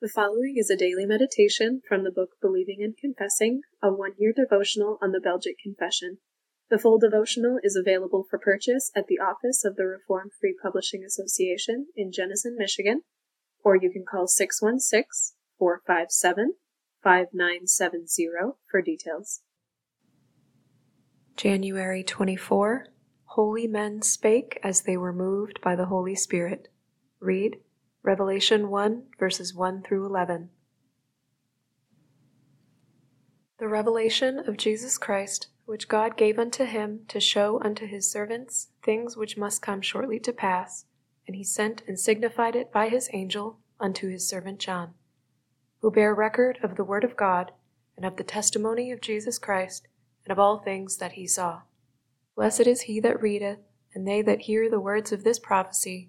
The following is a daily meditation from the book Believing and Confessing, a one year devotional on the Belgic Confession. The full devotional is available for purchase at the office of the Reformed Free Publishing Association in Jenison, Michigan, or you can call 616 457 5970 for details. January 24 Holy men spake as they were moved by the Holy Spirit. Read Revelation 1 verses 1 through 11. The revelation of Jesus Christ, which God gave unto him to show unto his servants things which must come shortly to pass, and he sent and signified it by his angel unto his servant John, who bare record of the word of God and of the testimony of Jesus Christ and of all things that he saw. Blessed is he that readeth, and they that hear the words of this prophecy,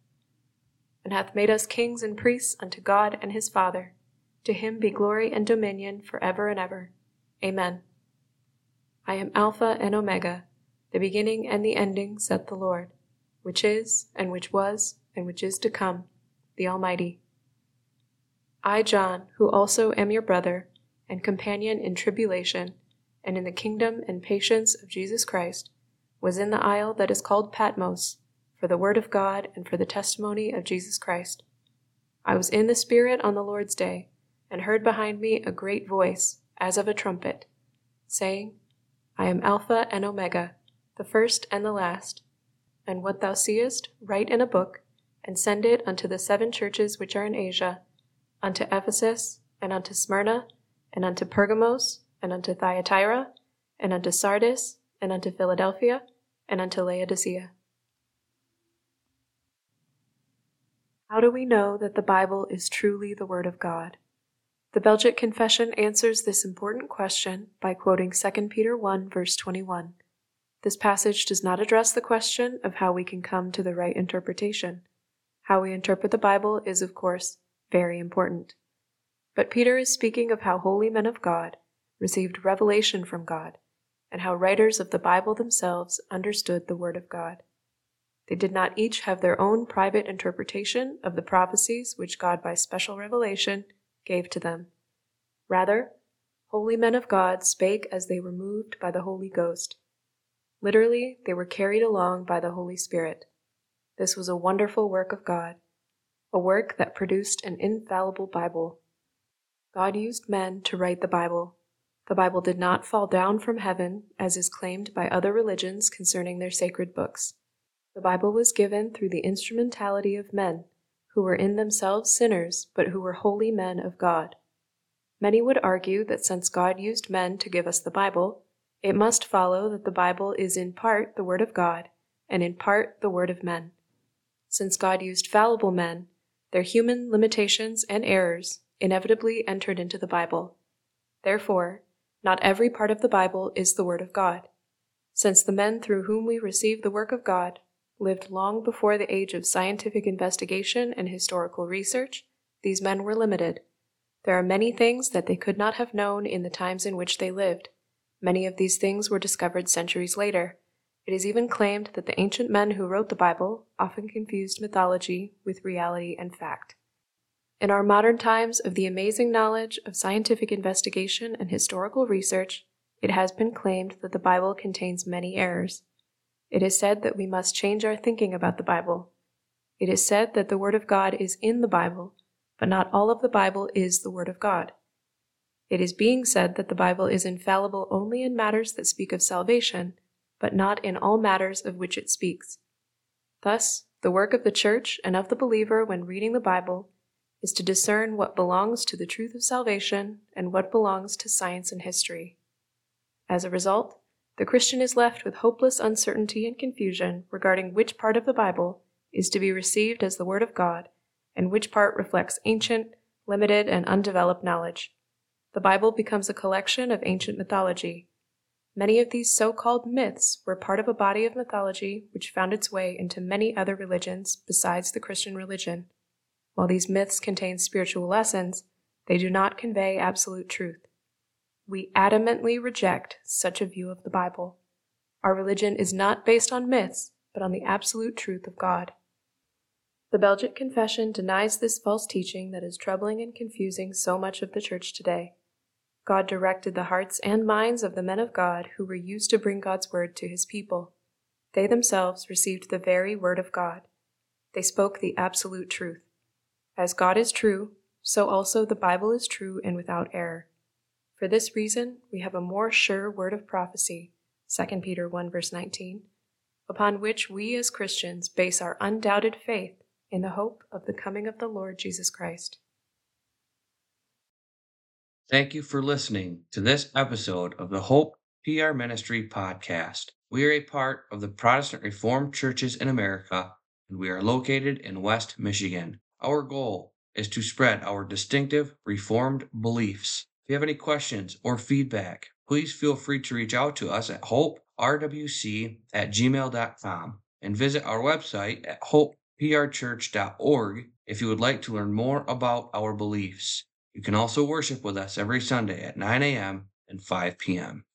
and hath made us kings and priests unto God and his Father. To him be glory and dominion for ever and ever. Amen. I am Alpha and Omega, the beginning and the ending, saith the Lord, which is, and which was, and which is to come, the Almighty. I, John, who also am your brother, and companion in tribulation, and in the kingdom and patience of Jesus Christ, was in the isle that is called Patmos for the word of God and for the testimony of Jesus Christ. I was in the Spirit on the Lord's day, and heard behind me a great voice, as of a trumpet, saying, I am Alpha and Omega, the first and the last. And what thou seest, write in a book, and send it unto the seven churches which are in Asia, unto Ephesus, and unto Smyrna, and unto Pergamos, and unto Thyatira, and unto Sardis, and unto Philadelphia, and unto Laodicea. How do we know that the Bible is truly the Word of God? The Belgic Confession answers this important question by quoting 2 Peter 1, verse 21. This passage does not address the question of how we can come to the right interpretation. How we interpret the Bible is, of course, very important. But Peter is speaking of how holy men of God received revelation from God, and how writers of the Bible themselves understood the Word of God. They did not each have their own private interpretation of the prophecies which God by special revelation gave to them. Rather, holy men of God spake as they were moved by the Holy Ghost. Literally, they were carried along by the Holy Spirit. This was a wonderful work of God, a work that produced an infallible Bible. God used men to write the Bible. The Bible did not fall down from heaven, as is claimed by other religions concerning their sacred books. The Bible was given through the instrumentality of men, who were in themselves sinners, but who were holy men of God. Many would argue that since God used men to give us the Bible, it must follow that the Bible is in part the Word of God, and in part the Word of men. Since God used fallible men, their human limitations and errors inevitably entered into the Bible. Therefore, not every part of the Bible is the Word of God. Since the men through whom we receive the work of God lived long before the age of scientific investigation and historical research, these men were limited. There are many things that they could not have known in the times in which they lived. Many of these things were discovered centuries later. It is even claimed that the ancient men who wrote the Bible often confused mythology with reality and fact. In our modern times of the amazing knowledge of scientific investigation and historical research, it has been claimed that the Bible contains many errors. It is said that we must change our thinking about the Bible. It is said that the Word of God is in the Bible, but not all of the Bible is the Word of God. It is being said that the Bible is infallible only in matters that speak of salvation, but not in all matters of which it speaks. Thus, the work of the Church and of the believer when reading the Bible is to discern what belongs to the truth of salvation and what belongs to science and history. As a result, the Christian is left with hopeless uncertainty and confusion regarding which part of the Bible is to be received as the Word of God and which part reflects ancient, limited, and undeveloped knowledge. the Bible becomes a collection of ancient mythology. Many of these so called myths were part of a body of mythology which found its way into many other religions besides the Christian religion. While these myths contain spiritual lessons, they do not convey absolute truth. We adamantly reject such a view of the Bible. Our religion is not based on myths, but on the absolute truth of God. The Belgic Confession denies this false teaching that is troubling and confusing so much of the Church today. God directed the hearts and minds of the men of God who were used to bring God's word to his people. They themselves received the very word of God. They spoke the absolute truth. As God is true, so also the Bible is true and without error. For this reason, we have a more sure word of prophecy, 2 Peter 1 verse 19, upon which we as Christians base our undoubted faith in the hope of the coming of the Lord Jesus Christ. Thank you for listening to this episode of the Hope PR Ministry podcast. We are a part of the Protestant Reformed Churches in America, and we are located in West Michigan. Our goal is to spread our distinctive Reformed beliefs. You have any questions or feedback, please feel free to reach out to us at hoperwc at gmail.com and visit our website at hopeprchurch.org if you would like to learn more about our beliefs. You can also worship with us every Sunday at 9 a.m. and 5 p.m.